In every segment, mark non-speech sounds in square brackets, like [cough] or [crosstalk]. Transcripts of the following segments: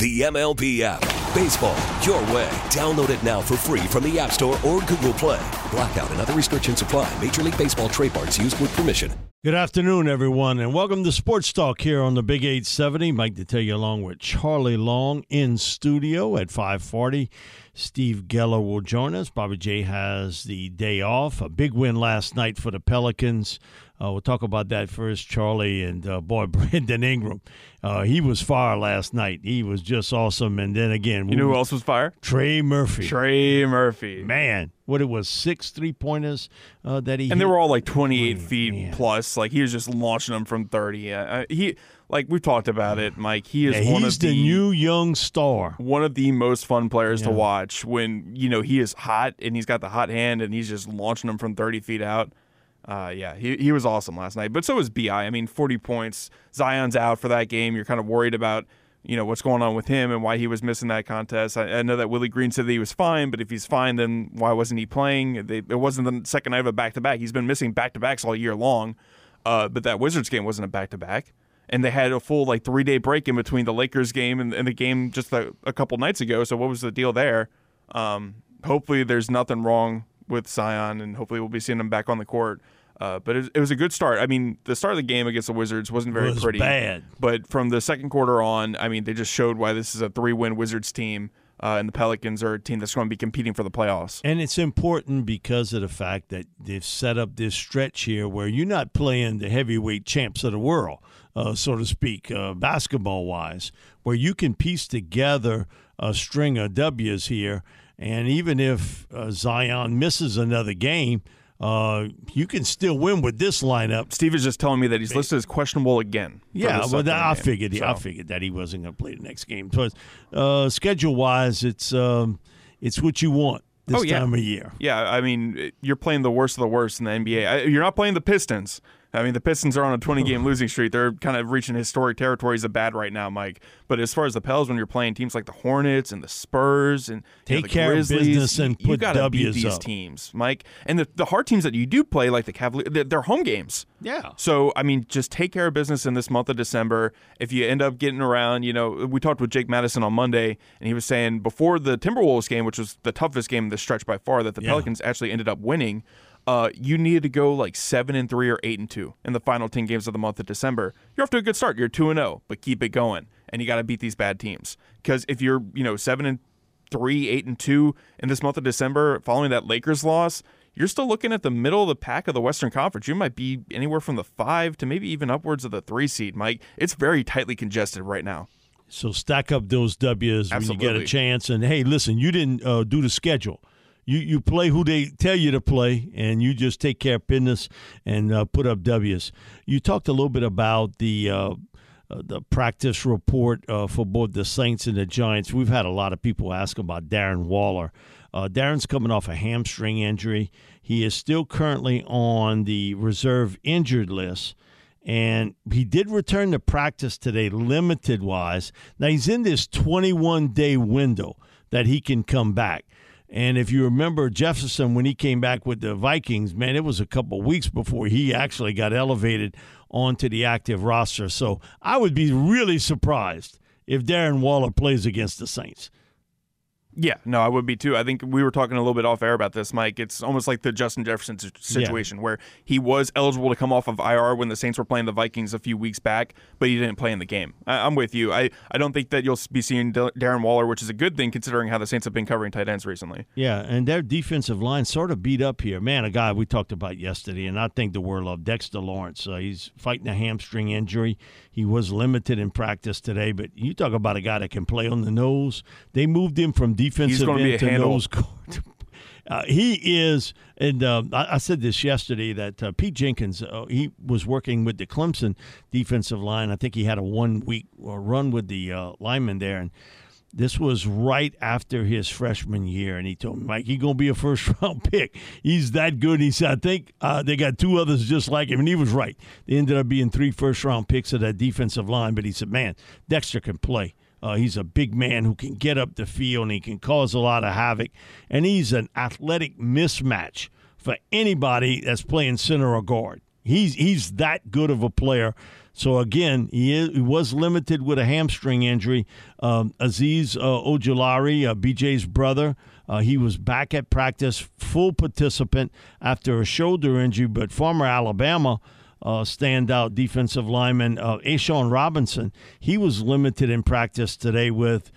The MLB app. Baseball, your way. Download it now for free from the App Store or Google Play. Blackout and other restrictions apply. Major League Baseball trademarks used with permission. Good afternoon, everyone, and welcome to Sports Talk here on the Big 870. Mike Detillier along with Charlie Long in studio at 540. Steve Geller will join us. Bobby J has the day off. A big win last night for the Pelicans. Uh, we'll talk about that first, Charlie and uh, boy [laughs] Brandon Ingram. Uh, he was fire last night. He was just awesome. And then again, you know who else was fire? Trey Murphy. Trey Murphy. Man, what it was six three pointers uh, that he and hit. they were all like 28 feet man. plus. Like he was just launching them from 30. Uh, he like we've talked about it, Mike. He is Yeah, one he's of the, the new young star. one of the most fun players to watch when you know he is hot and he's got the hot hand and he's just launching them from 30 feet out. Uh, yeah, he, he was awesome last night. But so was Bi. I mean, 40 points. Zion's out for that game. You're kind of worried about you know what's going on with him and why he was missing that contest. I, I know that Willie Green said that he was fine, but if he's fine, then why wasn't he playing? They, it wasn't the second night of a back to back. He's been missing back to backs all year long. Uh, but that Wizards game wasn't a back to back and they had a full like three day break in between the Lakers game and, and the game just a, a couple nights ago. So what was the deal there? Um, hopefully there's nothing wrong with Zion, and hopefully we'll be seeing him back on the court. Uh, but it, it was a good start. I mean, the start of the game against the Wizards wasn't very Was pretty. bad. But from the second quarter on, I mean, they just showed why this is a three win Wizards team, uh, and the Pelicans are a team that's going to be competing for the playoffs. And it's important because of the fact that they've set up this stretch here where you're not playing the heavyweight champs of the world, uh, so to speak, uh, basketball wise, where you can piece together a string of W's here. And even if uh, Zion misses another game, uh, you can still win with this lineup. Steve is just telling me that he's listed as questionable again. Yeah, well, I game. figured. I figured that he wasn't going to play the next game. So, uh, schedule wise, it's um, it's what you want this Oh, yeah. time of year. Yeah, I mean, you're playing the worst of the worst in the NBA. You're not playing the Pistons. I mean, the Pistons are on a 20 game [laughs] losing streak. They're kind of reaching historic territories of bad right now, Mike. But as far as the Pels, when you're playing teams like the Hornets and the Spurs and you know, Take the care of business and you put gotta beat these up. teams, Mike. And the, the hard teams that you do play, like the Cavaliers, they're, they're home games. Yeah. So, I mean, just take care of business in this month of December. If you end up getting around, you know, we talked with Jake Madison on Monday, and he was saying before the Timberwolves game, which was the toughest game of the stretch by far, that the Yeah. Pelicans actually ended up winning. Uh, you needed to go like seven and three or eight and two in the final ten games of the month of December. You're off to a good start. You're two and zero, but keep it going, and you got to beat these bad teams. Because if you're, you know, seven and three, eight and two in this month of December, following that Lakers loss, you're still looking at the middle of the pack of the Western Conference. You might be anywhere from the five to maybe even upwards of the three seed, Mike. It's very tightly congested right now. So stack up those W's when you get a chance. And hey, listen, you didn't uh, do the schedule. You you play who they tell you to play, and you just take care of business and uh, put up W's. You talked a little bit about the. Uh, uh, the practice report uh, for both the Saints and the Giants. We've had a lot of people ask about Darren Waller. Uh, Darren's coming off a hamstring injury. He is still currently on the reserve injured list and he did return to practice today, limited wise. Now he's in this 21 day window that he can come back. And if you remember Jefferson when he came back with the Vikings, man, it was a couple weeks before he actually got elevated onto the active roster. So I would be really surprised if Darren Waller plays against the Saints. Yeah, no, I would be too. I think we were talking a little bit off air about this, Mike. It's almost like the Justin Jefferson situation yeah. where he was eligible to come off of IR when the Saints were playing the Vikings a few weeks back, but he didn't play in the game. I, am with you. I, I don't think that you'll be seeing Darren Waller, which is a good thing considering how the Saints have been covering tight ends recently. Yeah, and their defensive line sort of beat up here. Man, a guy we talked about yesterday, and I think the world of Dexter Lawrence. Uh, he's fighting a hamstring injury. He was limited in practice today, but you talk about a guy that can play on the nose. They moved him from defensive end to nose guard. [laughs] Uh, he is, and uh, I, I, said this yesterday that uh, Pete Jenkins, uh, he was working with the Clemson defensive line. I think he had a one week uh, run with the uh, lineman there, and this was right after his freshman year, and he told me, Mike, he's going to be a first [laughs] round pick. He's that good. He said, I think uh, they got two others just like him, and he was right. They ended up being three first round picks of that defensive line, but he said, man, Dexter can play. Uh, he's a big man who can get up the field and he can cause a lot of havoc. And he's an athletic mismatch for anybody that's playing center or guard. He's he's that good of a player. So again, he, is, he was limited with a hamstring injury. Um, Azeez uh, Ojulari, uh, BJ's brother, uh, he was back at practice, full participant after a shoulder injury. But former Alabama uh, standout defensive lineman uh, A'Shawn Robinson, he was limited in practice today with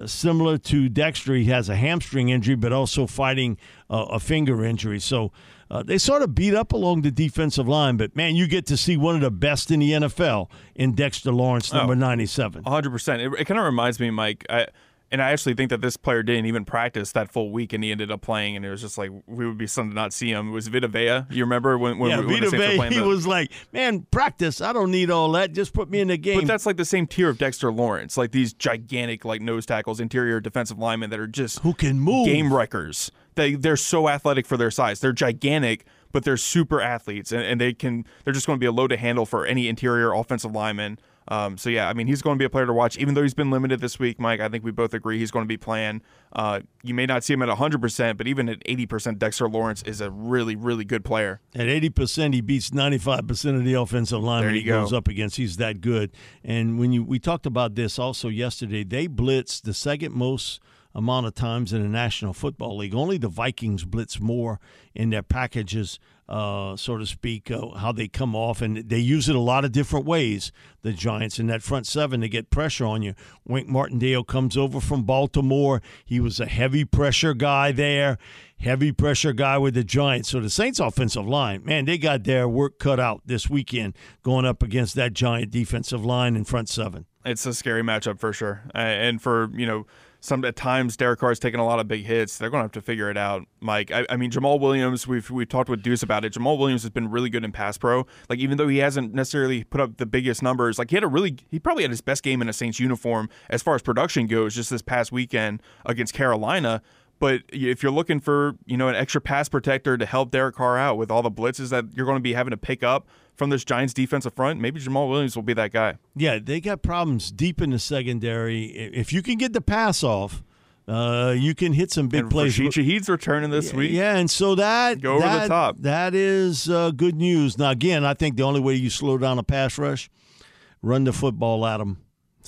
uh, similar to Dexter. He has a hamstring injury, but also fighting uh, a finger injury. So uh, they sort of beat up along the defensive line, but man, you get to see one of the best in the NFL in Dexter Lawrence, number oh, 97. 100%. It, it kind of reminds me, Mike. I, and I actually think that this player didn't even practice that full week, and he ended up playing, and it was just like we would be something to not see him. It was Vita Vea. You remember when? when yeah, when Vita Vea. He the, was like, "Man, practice. I don't need all that. Just put me in the game." But that's like the same tier of Dexter Lawrence, like these gigantic like nose tackles, interior defensive linemen that are just who can move game wreckers. They they're so athletic for their size. They're gigantic, but they're super athletes, and, and they can. They're just going to be a load to handle for any interior offensive lineman. Um, so yeah, I mean he's going to be a player to watch, even though he's been limited this week. Mike, I think we both agree he's going to be playing. Uh, you may not see him at 100, percent but even at 80 percent, Dexter Lawrence is a really, really good player. At 80 percent, he beats 95 percent of the offensive line he go. goes up against. He's that good. And when you we talked about this also yesterday, they blitzed the second most amount of times in the National Football League. Only the Vikings blitz more in their packages uh, so to speak, uh, how they come off, and they use it a lot of different ways. The Giants in that front seven to get pressure on you. Wink Martindale comes over from Baltimore. He was a heavy pressure guy there, heavy pressure guy with the Giants. So the Saints' offensive line, man, they got their work cut out this weekend going up against that Giant defensive line in front seven. It's a scary matchup for sure, and for you know some at times Derek Carr's taking a lot of big hits. They're going to have to figure it out, Mike. I, I, mean, Jamaal Williams. We've we've talked with Deuce about it. Jamaal Williams has been really good in pass pro. Like even though he hasn't necessarily put up the biggest numbers, like he had a really he probably had his best game in a Saints uniform as far as production goes, just this past weekend against Carolina. But if you're looking for you know an extra pass protector to help Derek Carr out with all the blitzes that you're going to be having to pick up from this Giants defensive front, maybe Jamaal Williams will be that guy. Yeah, they got problems deep in the secondary. If you can get the pass off, uh, you can hit some big and plays. Rashid Shaheed's returning this yeah, week. Yeah, and so that go over that, the top. That is uh, good news. Now, again, I think the only way you slow down a pass rush, run the football at them.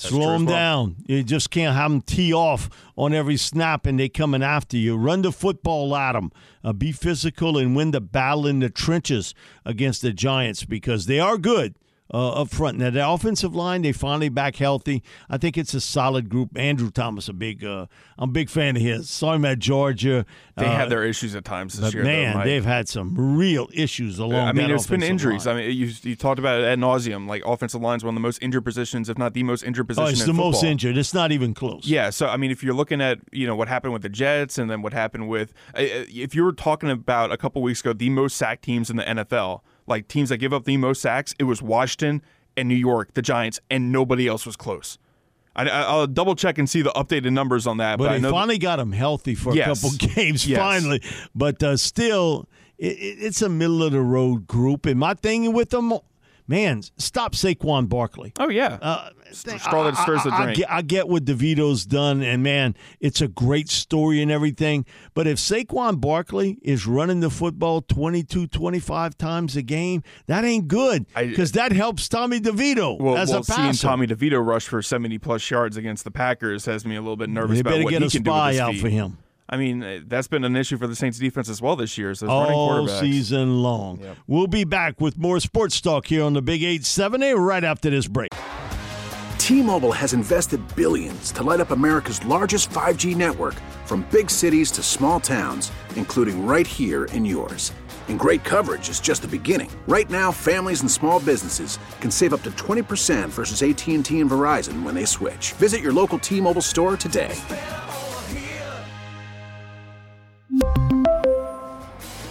Slow them well. down. You just can't have them tee off on every snap and they coming after you. Run the football at them. Uh, be physical and win the battle in the trenches against the Giants because they are good uh, up front. Now the offensive line, they finally back healthy. I think it's a solid group. Andrew Thomas, a big, uh, I'm a big fan of his. Saw him at Georgia. They uh, had their issues at times this year. Man, though, they've had some real issues along. I mean, it's been injuries. Line. I mean, you, you talked about it ad nauseum. Like offensive line is one of the most injured positions, if not the most injured position. Oh, it's the football. most injured. It's not even close. Yeah. So I mean, if you're looking at you know what happened with the Jets and then what happened with, uh, if you were talking about a couple weeks ago, the most sacked teams in the NFL, like teams that give up the most sacks, it was Washington and New York, the Giants, and nobody else was close. I, will double check and see the updated numbers on that. But, but they finally got him healthy for yes. a couple [laughs] games, yes. finally. But uh, still, it, it's a middle of the road group. And my thing with them, man, stop Saquon Barkley. Oh yeah, Uh, straw that stirs the I, I drink. get, I get what DeVito's done, and man, it's a great story and everything. But if Saquon Barkley is running the football 22, 25 times a game, that ain't good because that helps Tommy DeVito well, as well a seeing passer. Tommy DeVito rush for 70 plus yards against the Packers has me a little bit nervous they about better what get he a can do with spy his out feet. for him I mean, uh, that's been an issue for the Saints defense as well this year. So it's running all quarterbacks. season long. Yep. We'll be back with more sports talk here on the Big 870 right after this break. T-Mobile has invested billions to light up America's largest 5G network from big cities to small towns, including right here in yours. And great coverage is just the beginning. Right now, families and small businesses can save up to 20% versus AT&T and Verizon when they switch. Visit your local T-Mobile store today.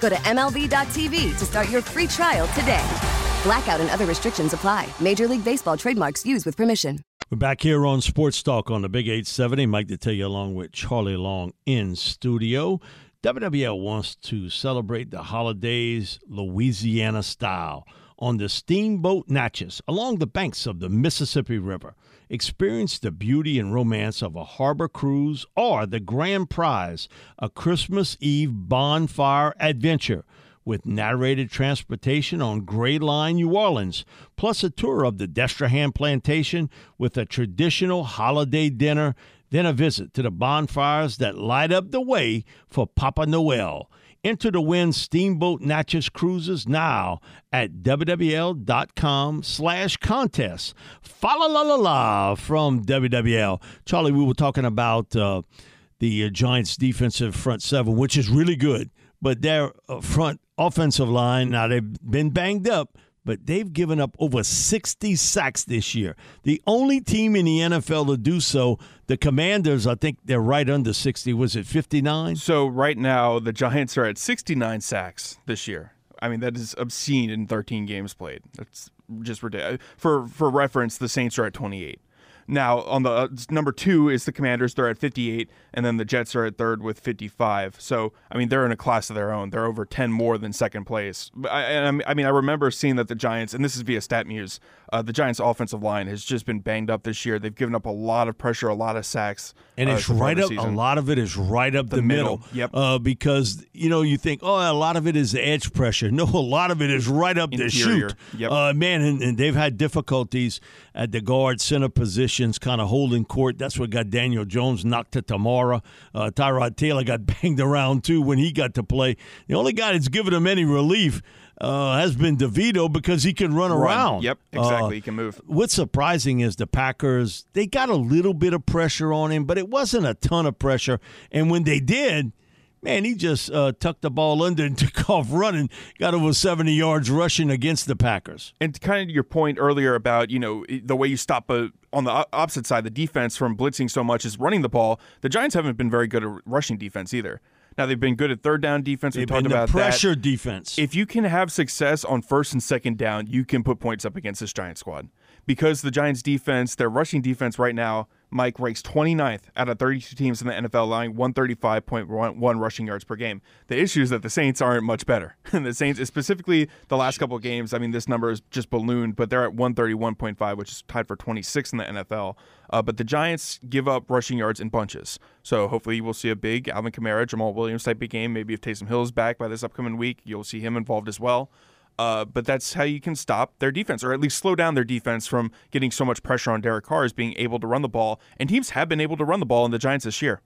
Go to MLB.tv to start your free trial today. Blackout and other restrictions apply. Major League Baseball trademarks used with permission. We're back here on Sports Talk on the Big 870. Mike Detillier along with Charlie Long in studio. WWL wants to celebrate the holidays Louisiana style on the Steamboat Natchez along the banks of the Mississippi River. Experience the beauty and romance of a harbor cruise or the grand prize, a Christmas Eve bonfire adventure with narrated transportation on Gray Line, New Orleans, plus a tour of the Destrehan Plantation with a traditional holiday dinner, then a visit to the bonfires that light up the way for Papa Noel. Enter to win Steamboat Natchez Cruises now at WWL.com slash contest. Fa la la la la from WWL. Charlie, we were talking about uh, the uh, Giants' defensive front seven, which is really good, but their uh, front offensive line, now they've been banged up, but they've given up over 60 sacks this year. The only team in the NFL to do so, the Commanders, I think they're right under 60. Was it 59? So right now the Giants are at 69 sacks this year. I mean that is obscene in 13 games played. That's just ridiculous. For for reference, the Saints are at 28. Now on the uh, number two is the Commanders. They're at 58, and then the Jets are at third with 55. So I mean they're in a class of their own. They're over 10 more than second place. But I, I mean I remember seeing that the Giants, and this is via StatMuse, uh, the Giants' offensive line has just been banged up this year. They've given up a lot of pressure, a lot of sacks, And uh, it's right up. season. A lot of it is right up the, The middle. middle, yep. Uh, because you know you think, oh, a lot of it is edge pressure. No, [laughs] a lot of it is right up the Interior, shoot. yep. Uh, man, and, and they've had difficulties at the guard center positions, kind of holding court. That's what got Daniel Jones knocked to Tamara. Uh, Tyrod Taylor got [laughs] banged around too when he got to play. The only guy that's given him any relief. Uh, has been DeVito because he can run, Run. around. Yep, Uh, exactly. he can move. What's surprising is the Packers, they got a little bit of pressure on him, but it wasn't a ton of pressure. And when they did, man, he just uh, tucked the ball under and [laughs] took off running, got over 70 yards rushing against the Packers. And kind of your point earlier about you know the way you stop a, on the opposite side the defense from blitzing so much is running the ball. The Giants haven't been very good at rushing defense either. Now they've been good at third down defense. We They've talked been the that. pressure defense. If you can have success on first and second down, you can put points up against this Giants squad. Because the Giants defense, their rushing defense right now, Mike ranks 29th out of 32 teams in the NFL, allowing 135.1 rushing yards per game. The issue is that the Saints aren't much better. [laughs] the Saints, specifically the last couple of games, I mean, this number is just ballooned, but they're at 131.5, which is tied for 26 in the NFL. Uh, but the Giants give up rushing yards in bunches. So hopefully we'll see a big Alvin Kamara, Jamaal Williams type of game. Maybe if Taysom Hill is back by this upcoming week, you'll see him involved as well. Uh, but that's how you can stop their defense, or at least slow down their defense from getting so much pressure on Derek Carr, is being able to run the ball. And teams have been able to run the ball in the Giants this year.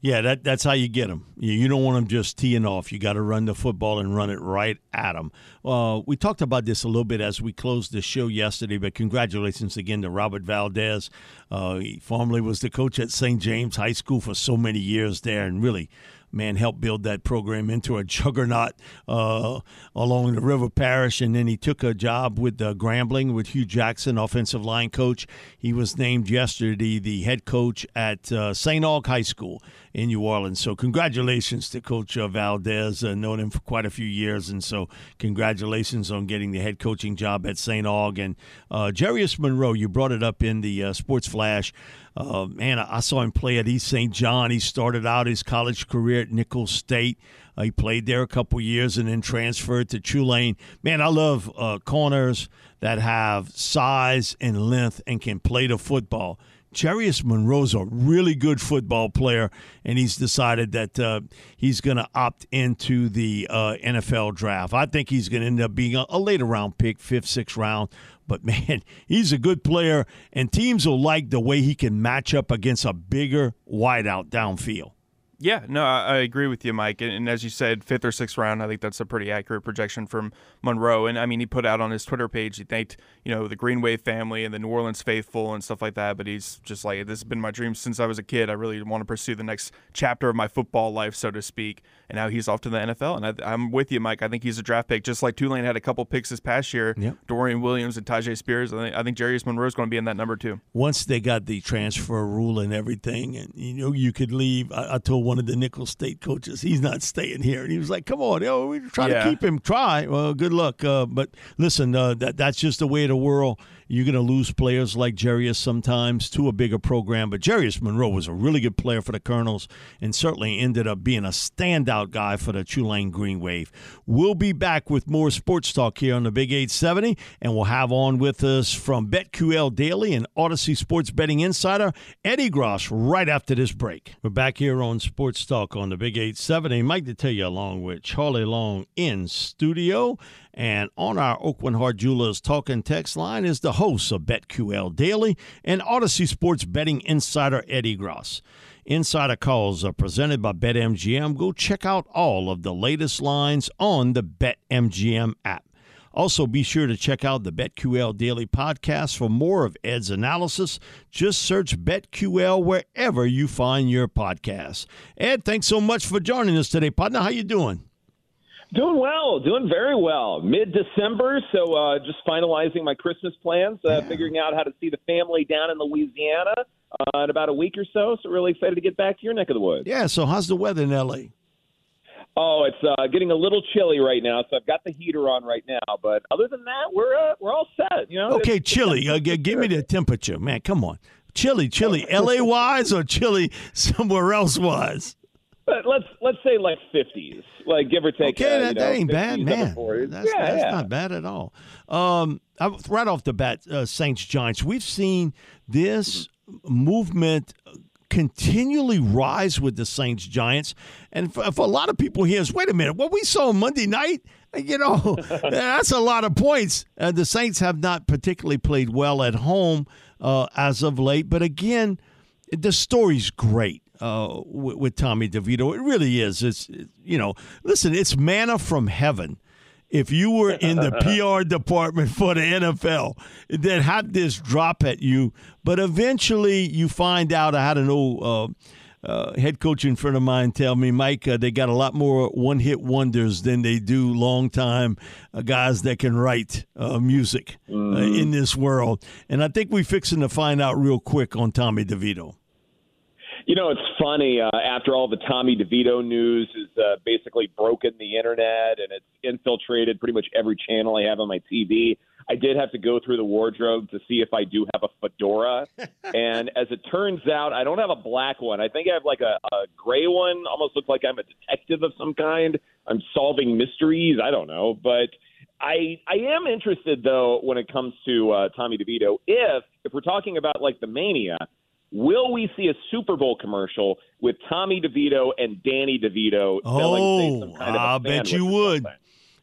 Yeah, that, that's how you get them. You, you don't want them just teeing off. You got to run the football and run it right at them. Uh, we talked about this a little bit as we closed the show yesterday, but congratulations again to Robert Valdez. Uh, he formerly was the coach at St. James High School for so many years there and really – man helped build that program into a [laughs] juggernaut uh, along the River Parish. And then he took a job with uh, Grambling with Hue Jackson, offensive line coach. He was named yesterday the head coach at uh, St. Aug High School in New Orleans. So congratulations to Coach uh, Valdez. Uh, known him for quite a few years, and so congratulations on getting the head coaching job at St. Aug. And uh, Jarius Monroe, you brought it up in the uh, Sports Flash. Uh, man, I saw him play at East St. John. He started out his college career at Nicholls State. Uh, he played there a couple years and then transferred to Tulane. Man, I love uh, corners that have size and length and can play the football. Jarius Monroe's a really good football player, and he's decided that uh, he's going to opt into the uh, NFL draft. I think he's going to end up being a, a later round pick, fifth, sixth round. But [laughs] man, he's a good player, and teams will like the way he can match up against a bigger wideout downfield. Yeah, no, I, I, agree with you, Mike. And, and, as you said, fifth or sixth round, I think that's a pretty accurate projection from Monroe. And I mean, he put out on his Twitter page, he thanked, you know, the Green Wave family and the New Orleans faithful and stuff like that. But he's just like, this has been my dream since I was a kid. I really want to pursue the next chapter of my football life, so to speak. And now he's off to the NFL. And I, am with you, Mike. I think he's a draft pick, just like Tulane had a couple picks this past year. Yep. Dorian Williams and Tyjae Spears. I think, I think Jarius Monroe is going to be in that number two. Once they got the transfer rule and everything, and you know, you could leave. I, I told one of the Nicholls State state coaches. He's not staying here. And he was like, come on, yo, we're trying yeah. to keep him. Try. Well, good luck. Uh, but listen, uh, that that's just the way of the world. You're going to lose players like Jarius sometimes to a bigger program. But Jarius Monroe was a really good player for the Colonels and certainly ended up being a standout guy for the Tulane Green Wave. We'll be back with more sports talk here on the Big 870, and we'll have on with us from BetQL Daily and Audacy Sports Betting Insider, Ed Egros, right after this break. We're back here on Sports Talk on the Big 870. Mike Detillier along with Charlie Long in studio. And on our Aucoin Hart Jewelers talking text line is the host of BetQL Daily and Audacy Sports betting insider Ed Egros. Insider calls are presented by BetMGM. Go check out all of the latest lines on the BetMGM app. Also, be sure to check out the BetQL Daily podcast for more of Ed's analysis. Just search BetQL wherever you find your podcast. Ed, thanks so much for joining us today, partner. How you doing? Doing well, doing very well. Mid December, so uh, just finalizing my Christmas plans, uh, figuring out how to see the family down in Louisiana uh, in about a week or so. So really excited to get back to your neck of the woods. Yeah. So how's the weather in L.A.? Oh, it's uh, getting a little chilly right now, so I've got the heater on right now. But other than that, we're uh, we're all set. You know. Okay, it's, chilly. uh, give me the temperature, man. Come on, chilly, chilly. [laughs] L.A. wise or chilly somewhere else wise? But let's let's say like fifties, like give or take. Okay, uh, that, know, that ain't bad, man. That's, yeah, that's yeah. not bad at all. Um, right off the bat, uh, Saints Giants. We've seen this movement continually rise with the Saints Giants, and for, for a lot of people here is wait a minute, what we saw Monday night. You know, [laughs] that's a lot of points. Uh, the Saints have not particularly played well at home uh, as of late, but again, the story's great uh, with, with, Tommy DeVito. It really is. It's you know, listen, it's manna from heaven. If you were in the [laughs] PR department for the NFL, that had this drop at you, but eventually you find out. I had an old uh, uh, head coaching friend of mine tell me, Mike, uh, they got a lot more one hit wonders than they do long time uh, guys that can write uh, music uh, mm-hmm. in this world. And I think we're fixing to find out real quick on Tommy DeVito. You know, it's funny. Uh, after all the Tommy DeVito news has uh, basically broken the internet and it's infiltrated pretty much every channel I have on my TV, I did have to go through the wardrobe to see if I do have a fedora. [laughs] and as it turns out, I don't have a black one. I think I have like a, a gray one. Almost looks like I'm a detective of some kind. I'm solving mysteries. I don't know, but. I I am interested though when it comes to uh, Tommy DeVito. If if we're talking about like the mania, Will we see a Super Bowl commercial with Tommy DeVito and Danny DeVito? Oh, I bet you would.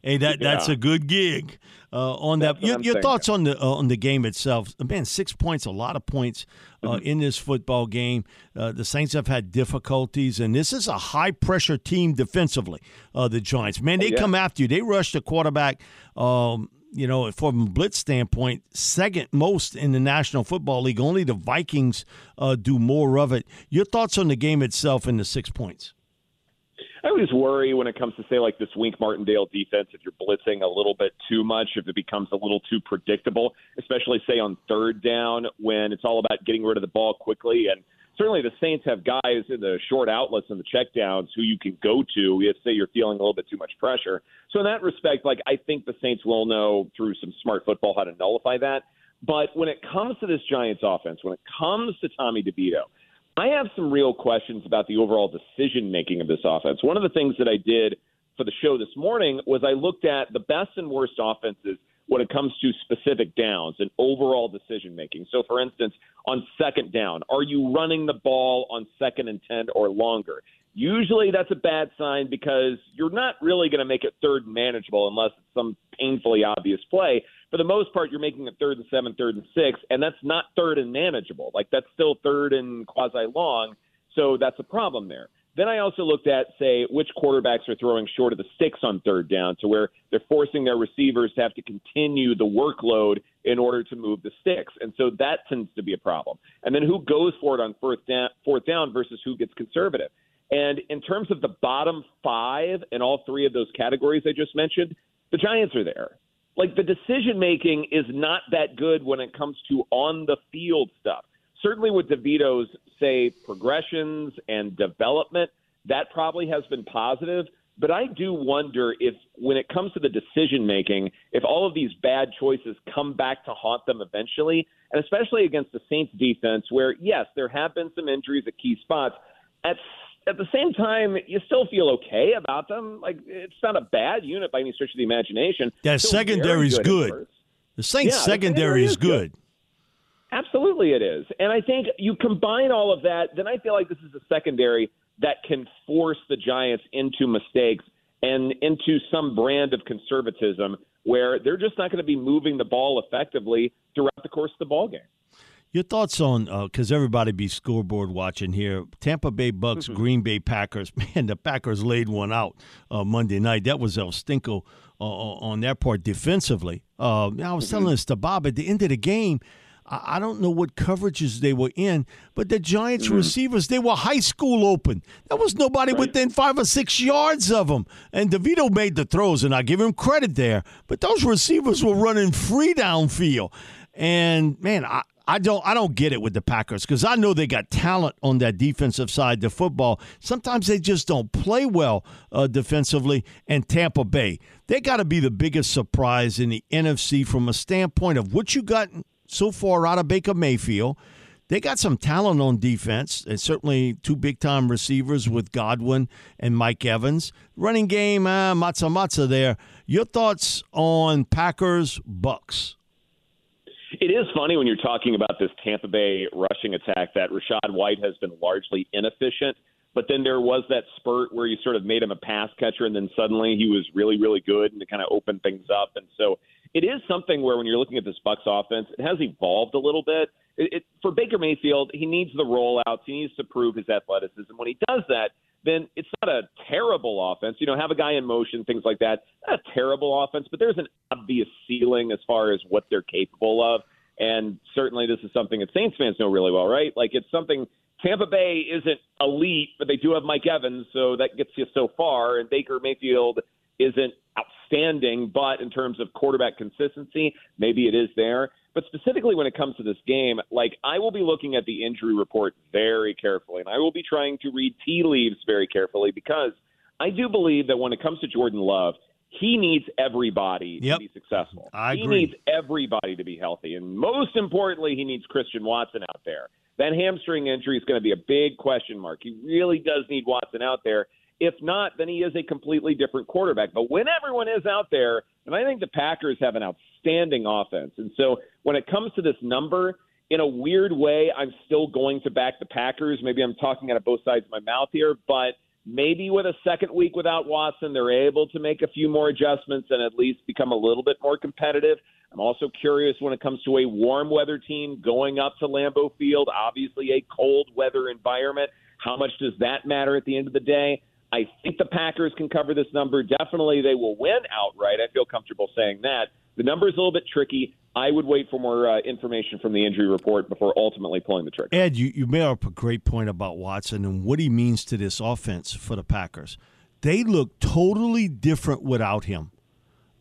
Hey, that that's a good gig. Uh, on that, That's what your, your thoughts on the uh, on the game itself? Man, six points, a lot of points uh, Mm-hmm. in this football game. Uh, the Saints have had difficulties, and this is a high pressure team defensively. Uh, the Giants, man, they Oh, yeah. come after you. They rush the quarterback. Um, you know, from a blitz standpoint, second most in the National Football League. Only the Vikings uh, do more of it. Your thoughts on the game itself and the six points? I always worry when it comes to say like this Wink Martindale defense if you're blitzing a little bit too much, if it becomes a little too predictable, especially say on third down when it's all about getting rid of the ball quickly. And certainly the Saints have guys in the short outlets and the checkdowns who you can go to if say you're feeling a little bit too much pressure. So in that respect, like I think the Saints will know through some smart football how to nullify that. But when it comes to this Giants offense, when it comes to Tommy DeVito, I have some real questions about the overall decision making of this offense. One of the things that I did for the show this morning was I looked at the best and worst offenses when it comes to specific downs and overall decision making. So, for instance, on second down, are you running the ball on second and 10 or longer? Usually that's a bad sign because you're not really going to make it third manageable unless it's some painfully obvious play. For the most part, you're making it third and seven, third and six, and that's not third and manageable. Like that's still third and quasi long. So that's a problem there. Then I also looked at, say, which quarterbacks are throwing short of the sticks on third down to where they're forcing their receivers to have to continue the workload in order to move the sticks. And so that tends to be a problem. And then who goes for it on fourth down, fourth down versus who gets conservative. And in terms of the bottom five in all three of those categories I just mentioned, the Giants are there. Like the decision making is not that good when it comes to on the field stuff. Certainly with DeVito's, say, progressions and development, that probably has been positive. But I do wonder if, when it comes to the decision making, if all of these bad choices come back to haunt them eventually, and especially against the Saints defense, where, yes, there have been some injuries at key spots. At at the same time, you still feel okay about them. Like it's not a bad unit by any stretch of the imagination. That very secondary's good. The Saints Yeah, secondary secondary is is good. good. Absolutely, it is. And I think you combine all of that, then I feel like this is a secondary that can force the Giants into mistakes and into some brand of conservatism where they're just not going to be moving the ball effectively throughout the course of the ball game. Your thoughts on because everybody be scoreboard watching here. Tampa Bay Bucks, Mm-hmm. Green Bay Packers. [laughs] Man, the Packers laid one out uh, Monday night. That was El Stinko uh, on their part defensively. Uh, I was Mm-hmm. telling this to Bob at the end of the game. I don't know what coverages they were in, but the Giants Mm-hmm. receivers, they were high school open. There was nobody within five or six yards of them. And DeVito made the throws, and I give him credit there. But those receivers were running free downfield. And man, I, I don't I don't get it with the Packers because I know they got talent on that defensive side of football. Sometimes they just don't play well uh, defensively. And Tampa Bay, they got to be the biggest surprise in the NFC from a standpoint of what you got so far out of Baker Mayfield. They got some talent on defense, and certainly two big time receivers with Godwin and Mike Evans. Running game, uh, matza matza there. Your thoughts on Packers Bucks? It is funny when you're talking about this Tampa Bay rushing attack that Rachaad White has been largely inefficient. But then there was that spurt where you sort of made him a pass catcher, and then suddenly he was really, really good, and it kind of opened things up. And so it is something where when you're looking at this Bucks offense, it has evolved a little bit. It, it, for Baker Mayfield, he needs the rollouts. He needs to prove his athleticism. When he does that, then it's not a terrible offense. You know, have a guy in motion, things like that. Not a terrible offense, but there's an obvious ceiling as far as what they're capable of. And certainly this is something that Saints fans know really well, right? Like it's something Tampa Bay isn't elite, but they do have Mike Evans, so that gets you so far. And Baker Mayfield isn't outstanding, but in terms of quarterback consistency, maybe it is there. But specifically when it comes to this game, like I will be looking at the injury report very carefully, and I will be trying to read tea leaves very carefully because I do believe that when it comes to Jordan Love, he needs everybody Yep. to be successful. I he agree. needs everybody to be healthy, and most importantly, he needs Christian Watson out there. That hamstring injury is going to be a big question mark. He really does need Watson out there. If not, then he is a completely different quarterback. But when everyone is out there, and I think the Packers have an outstanding offense. And so when it comes to this number, in a weird way, I'm still going to back the Packers. Maybe I'm talking out of both sides of my mouth here, but Maybe with a second week without Watson, they're able to make a few more adjustments and at least become a little bit more competitive. I'm also curious when it comes to a warm weather team going up to Lambeau Field, obviously a cold weather environment. How much does that matter at the end of the day? I think the Packers can cover this number. Definitely they will win outright. I feel comfortable saying that. The number is a little bit tricky. I would wait for more uh, information from the injury report before ultimately pulling the trigger. Ed, you, you made up a great point about Watson and what he means to this offense for the Packers. They look totally different without him.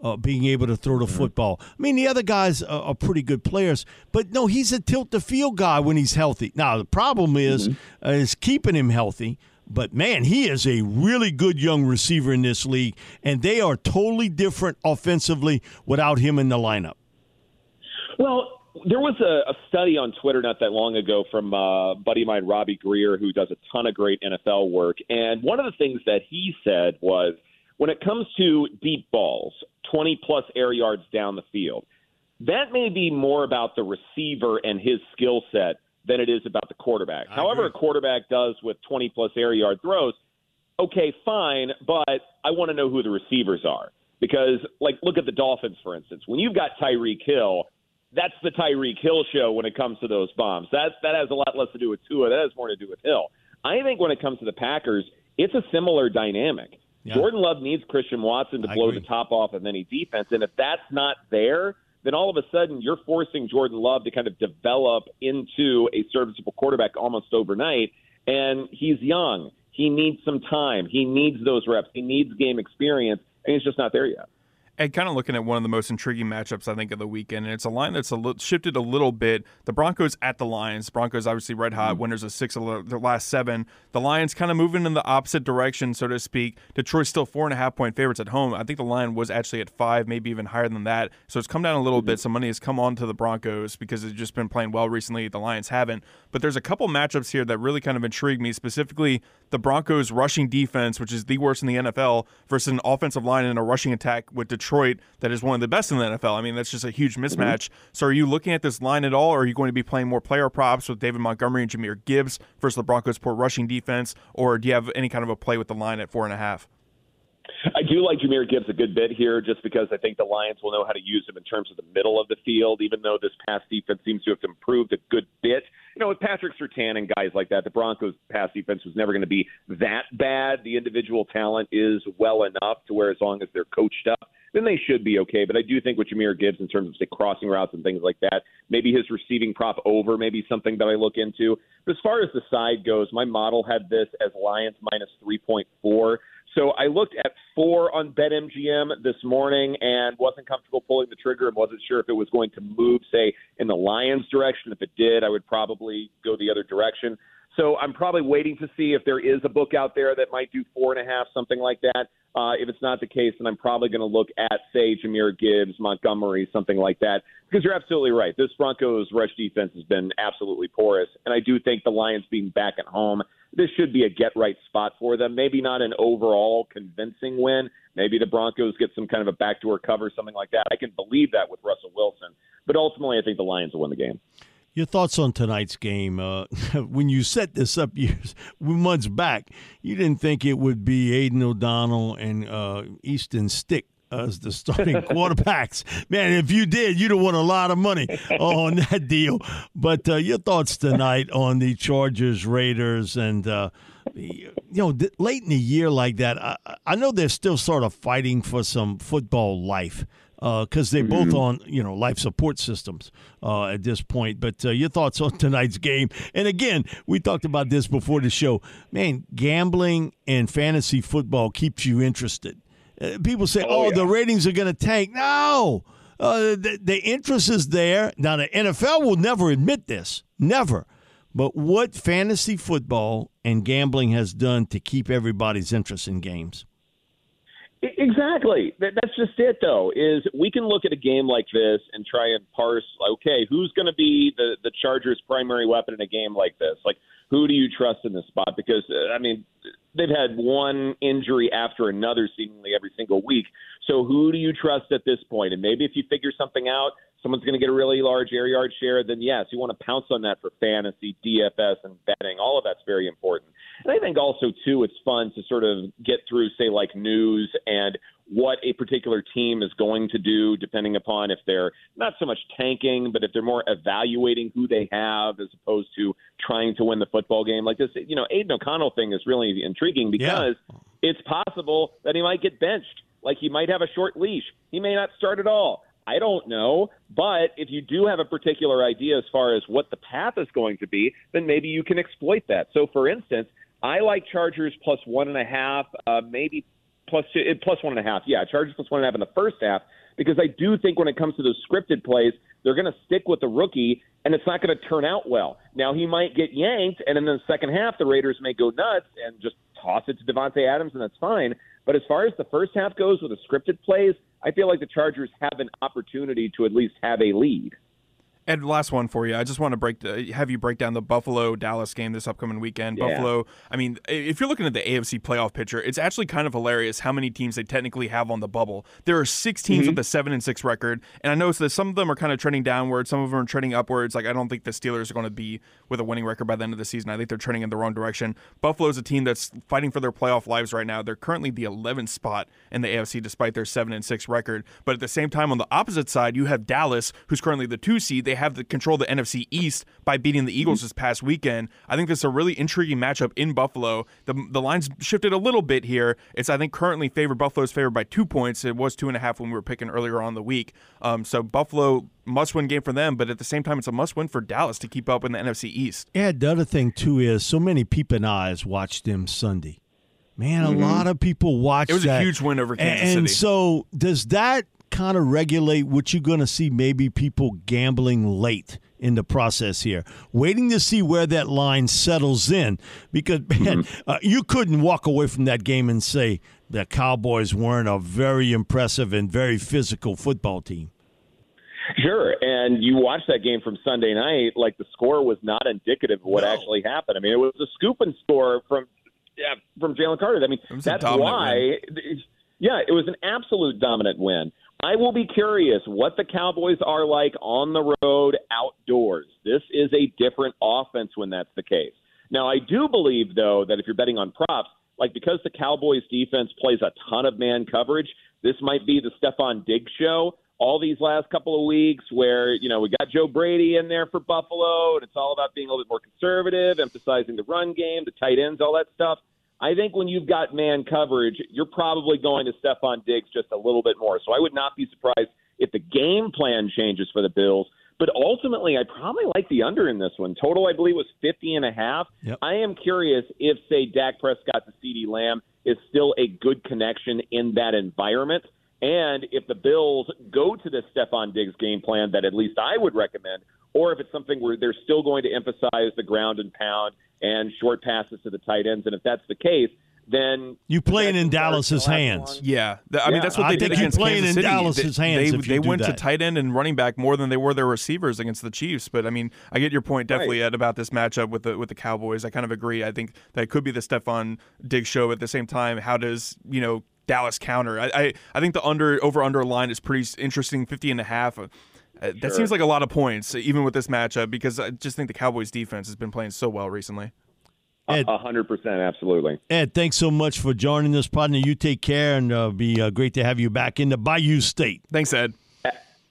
Uh, being able to throw the mm-hmm. football. I mean, the other guys are, are, pretty good players, but no, he's a tilt the field guy when he's healthy. Now the problem is mm-hmm. uh, is keeping him healthy. But man, he is a really good young receiver in this league, and they are totally different offensively without him in the lineup. Well, there was a, a study on Twitter not that long ago from uh, a buddy of mine, Robbie Greer, who does a ton of great NFL work. And one of the things that he said was when it comes to deep balls, 20 plus air yards down the field, that may be more about the receiver and his skill set than it is about the quarterback. I However, agree. a quarterback does with 20 plus air yard throws, okay, fine, but I want to know who the receivers are. Because, like, look at the Dolphins, for instance. When you've got Tyreek Hill, that's the Tyreek Hill show when it comes to those bombs. That that has a lot less to do with Tua. That has more to do with Hill. I think when it comes to the Packers, it's a similar dynamic. Yeah. Jordan Love needs Christian Watson to blow the top off of any defense, and if that's not there, then all of a sudden you're forcing Jordan Love to kind of develop into a serviceable quarterback almost overnight. And he's young. He needs some time. He needs those reps. He needs game experience, and he's just not there yet and kind of looking at one of the most intriguing matchups I think of the weekend, and it's a line that's a li- shifted a little bit. The Broncos at the Lions. Broncos obviously red hot, mm-hmm. winners of six of the last seven. The Lions kind of moving in the opposite direction, so to speak. Detroit's still four and a half point favorites at home. I think the line was actually at five, maybe even higher than that. So it's come down a little mm-hmm. bit. Some money has come on to the Broncos because they've just been playing well recently. The Lions haven't. But there's a couple matchups here that really kind of intrigue me, specifically the Broncos rushing defense, which is the worst in the NFL, versus an offensive line and a rushing attack with Detroit that is one of the best in the NFL. I mean, that's just a huge mm-hmm. mismatch. Mm-hmm. So are you looking at this line at all, or are you going to be playing more player props with David Montgomery and Jahmyr Gibbs versus the Broncos' poor rushing defense, or do you have any kind of a play with the line at four and a half? I do like Jahmyr Gibbs a good bit here just because I think the Lions will know how to use him in terms of the middle of the field, even though this pass defense seems to have improved a good bit. You know, with Patrick Surtain and guys like that, the Broncos' pass defense was never going to be that bad. The individual talent is well enough to where as long as they're coached up, then they should be okay. But I do think with Jahmyr Gibbs in terms of say crossing routes and things like that, maybe his receiving prop over, maybe something that I look into. But as far as the side goes, my model had this as Lions minus 3.4. So I looked at four on BetMGM this morning and wasn't comfortable pulling the trigger and wasn't sure if it was going to move, say, in the Lions' direction. If it did, I would probably go the other direction. So I'm probably waiting to see if there is a book out there that might do four and a half, something like that. Uh, if it's not the case, then I'm probably going to look at, say, Jahmyr Gibbs, Montgomery, something like that. Because you're absolutely right. This Broncos rush defense has been absolutely porous. And I do think the Lions being back at home, this should be a get right spot for them. Maybe not an overall convincing win. Maybe the Broncos get some kind of a backdoor cover, something like that. I can believe that with Russell Wilson. But ultimately, I think the Lions will win the game. Your thoughts on tonight's game? Uh, [laughs] when you set this up years [laughs] months back, you didn't think it would be Aidan O'Donnell and uh, Easton Stick as the starting [laughs] quarterbacks. Man, if you did, you'd have won a lot of money on that deal. But uh, your thoughts tonight on the Chargers, Raiders, and uh, you know, late in the year like that, I, I know they're still sort of fighting for some football life because uh, they're both mm-hmm. on you know life support systems uh, at this point. But uh, your thoughts on [laughs] tonight's game? And again, we talked about this before the show. Man, gambling and fantasy football keeps you interested. Uh, people say, "Oh, oh yeah. the ratings are going to tank." No, uh, the, the interest is there. Now the NFL will never admit this, never. But what fantasy football and gambling has done to keep everybody's interest in games? Exactly. That's just it, though. Is we can look at a game like this and try and parse. Okay, who's going to be the the Chargers' primary weapon in a game like this? Like, who do you trust in this spot? Because uh, I mean, they've had one injury after another seemingly every single week. So who do you trust at this point? And maybe if you figure something out, someone's going to get a really large air yard share. Then yes, you want to pounce on that for fantasy, DFS, and betting. All of that's very important. And I think also too, it's fun to sort of get through, say, like news and what a particular team is going to do, depending upon if they're not so much tanking, but if they're more evaluating who they have as opposed to trying to win the football game. Like this, you know, Aidan O'Connell thing is really intriguing because yeah. it's possible that he might get benched. Like he might have a short leash. He may not start at all. I don't know. But if you do have a particular idea as far as what the path is going to be, then maybe you can exploit that. So, for instance, I like Chargers plus one and a half, uh, maybe plus two, eh, plus one and a half. Yeah, Chargers plus one and a half in the first half because I do think when it comes to those scripted plays, they're going to stick with the rookie, and it's not going to turn out well. Now he might get yanked, and in the second half, the Raiders may go nuts and just toss it to Davante Adams, and that's fine. But as far as the first half goes with the scripted plays, I feel like the Chargers have an opportunity to at least have a lead. And last one for you. I just want to break the, have you break down the Buffalo Dallas game this upcoming weekend. Yeah. Buffalo. I mean, if you're looking at the AFC playoff picture, it's actually kind of hilarious how many teams they technically have on the bubble. There are six teams mm-hmm. with a seven and six record, and I noticed that some of them are kind of trending downwards, some of them are trending upwards. Like I don't think the Steelers are going to be with a winning record by the end of the season. I think they're trending in the wrong direction. Buffalo is a team that's fighting for their playoff lives right now. They're currently the 11th spot in the AFC despite their seven and six record. But at the same time, on the opposite side, you have Dallas, who's currently the two seed. They have the control of the NFC East by beating the Eagles this past weekend. I think this is a really intriguing matchup in Buffalo. The the lines shifted a little bit here. It's I think currently favored Buffalo's favored by two points. It was two and a half when we were picking earlier on the week. Um, so Buffalo must win game for them, but at the same time, it's a must win for Dallas to keep up in the NFC East. Yeah, the other thing too is so many peeping eyes watched them Sunday. Man, mm-hmm. a lot of people watched. It was that. a huge win over Kansas and, City. And so, does that kind of regulate what you're going to see? Maybe people gambling late in the process here, waiting to see where that line settles in. Because man, mm-hmm. uh, you couldn't walk away from that game and say the Cowboys weren't a very impressive and very physical football team. Sure, and you watched that game from Sunday night. Like the score was not indicative of what no. actually happened. I mean, it was a scoop and score from yeah, from Jalen Carter. I mean, that's why. Win. Yeah, it was an absolute dominant win. I will be curious what the Cowboys are like on the road outdoors. This is a different offense when that's the case. Now, I do believe, though, that if you're betting on props, like because the Cowboys defense plays a ton of man coverage, this might be the Stefon Diggs show all these last couple of weeks where, you know, we got Joe Brady in there for Buffalo, and it's all about being a little bit more conservative, emphasizing the run game, the tight ends, all that stuff. I think when you've got man coverage, you're probably going to Stefon Diggs just a little bit more. So I would not be surprised if the game plan changes for the Bills. But ultimately, I probably like the under in this one. Total, I believe, was 50 and a half. Yep. I am curious if, say, Dak Prescott to CeeDee Lamb is still a good connection in that environment. And if the Bills go to the Stefon Diggs game plan that at least I would recommend, or if it's something where they're still going to emphasize the ground and pound and short passes to the tight ends. And if that's the case, then you playing in Dallas's hands. Yeah, I mean that's what they I did against playing Kansas in City. Dallas's they, hands. They, they went to tight end and running back more than they were their receivers against the Chiefs. But I mean, I get your point definitely right. about this matchup with the with the Cowboys. I kind of agree. I think that could be the Stefon Diggs show. At the same time, how does you know Dallas counter? I I, I think the under over under line is pretty interesting. 50 and a half. Uh, Uh, that sure. seems like a lot of points, even with this matchup, because I just think the Cowboys defense has been playing so well recently. A hundred percent, absolutely. Ed, thanks so much for joining us, partner. You take care, and uh, be uh, great to have you back in the Bayou State. Thanks, Ed.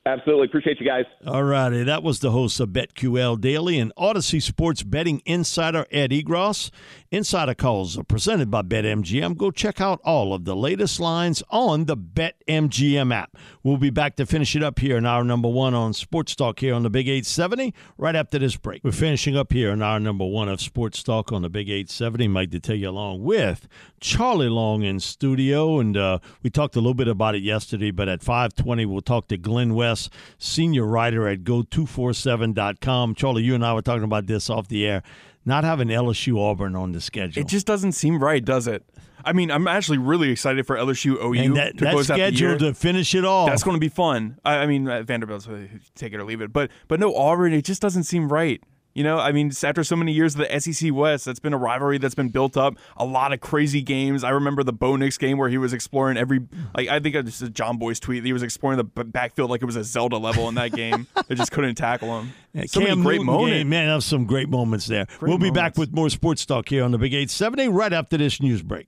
Absolutely. Appreciate you guys. All righty. That was the host of BetQL Daily and Audacy Sports Betting Insider, Ed Egros. Insider calls are presented by BetMGM. Go check out all of the latest lines on the BetMGM app. We'll be back to finish it up here in hour number one on Sports Talk here on the Big 870 right after this break. We're finishing up here in hour number one of Sports Talk on the Big 870. Mike Detillier along with Charlie Long in studio. And uh, we talked a little bit about it yesterday, but at 520, we'll talk to Glenn West senior writer at geaux247.com. Charlie, you and I were talking about this off the air. Not having LSU Auburn on the schedule. It just doesn't seem right, does it? I mean, I'm actually really excited for LSU OU and that, to close out the year. to finish it all. That's going to be fun. I, I mean, uh, Vanderbilt's take it or leave it, but but no Auburn. It just doesn't seem right. You know, I mean, after so many years of the SEC West, that's been a rivalry that's been built up. A lot of crazy games. I remember the Bo Nix game where he was exploring every. Like I think it's a Jon Bois tweet. He was exploring the backfield like it was a Zelda level in that [laughs] game. they just couldn't tackle him. Yeah, so Cam great moments. man, that some great moments there. Great we'll be back with more sports talk here on the Big Eight seven eight right after this news break.